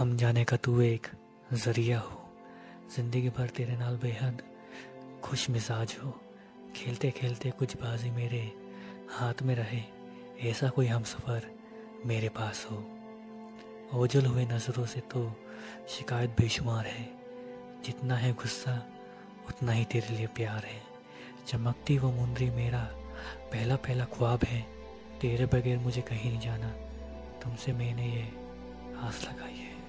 हम जाने का तू एक ज़रिया हो। ज़िंदगी भर तेरे नाल बेहद खुश मिजाज हो। खेलते खेलते कुछ बाजी मेरे हाथ में रहे। ऐसा कोई हम सफ़र मेरे पास हो। ओझल हुए नज़रों से तो शिकायत बेशुमार है। जितना है गुस्सा, उतना ही तेरे लिए प्यार है। चमकती वो मुंदरी मेरा पहला पहला ख्वाब है। तेरे बगैर मुझे कहीं नहीं जाना। तुमसे मैंने ये आस लगाई है।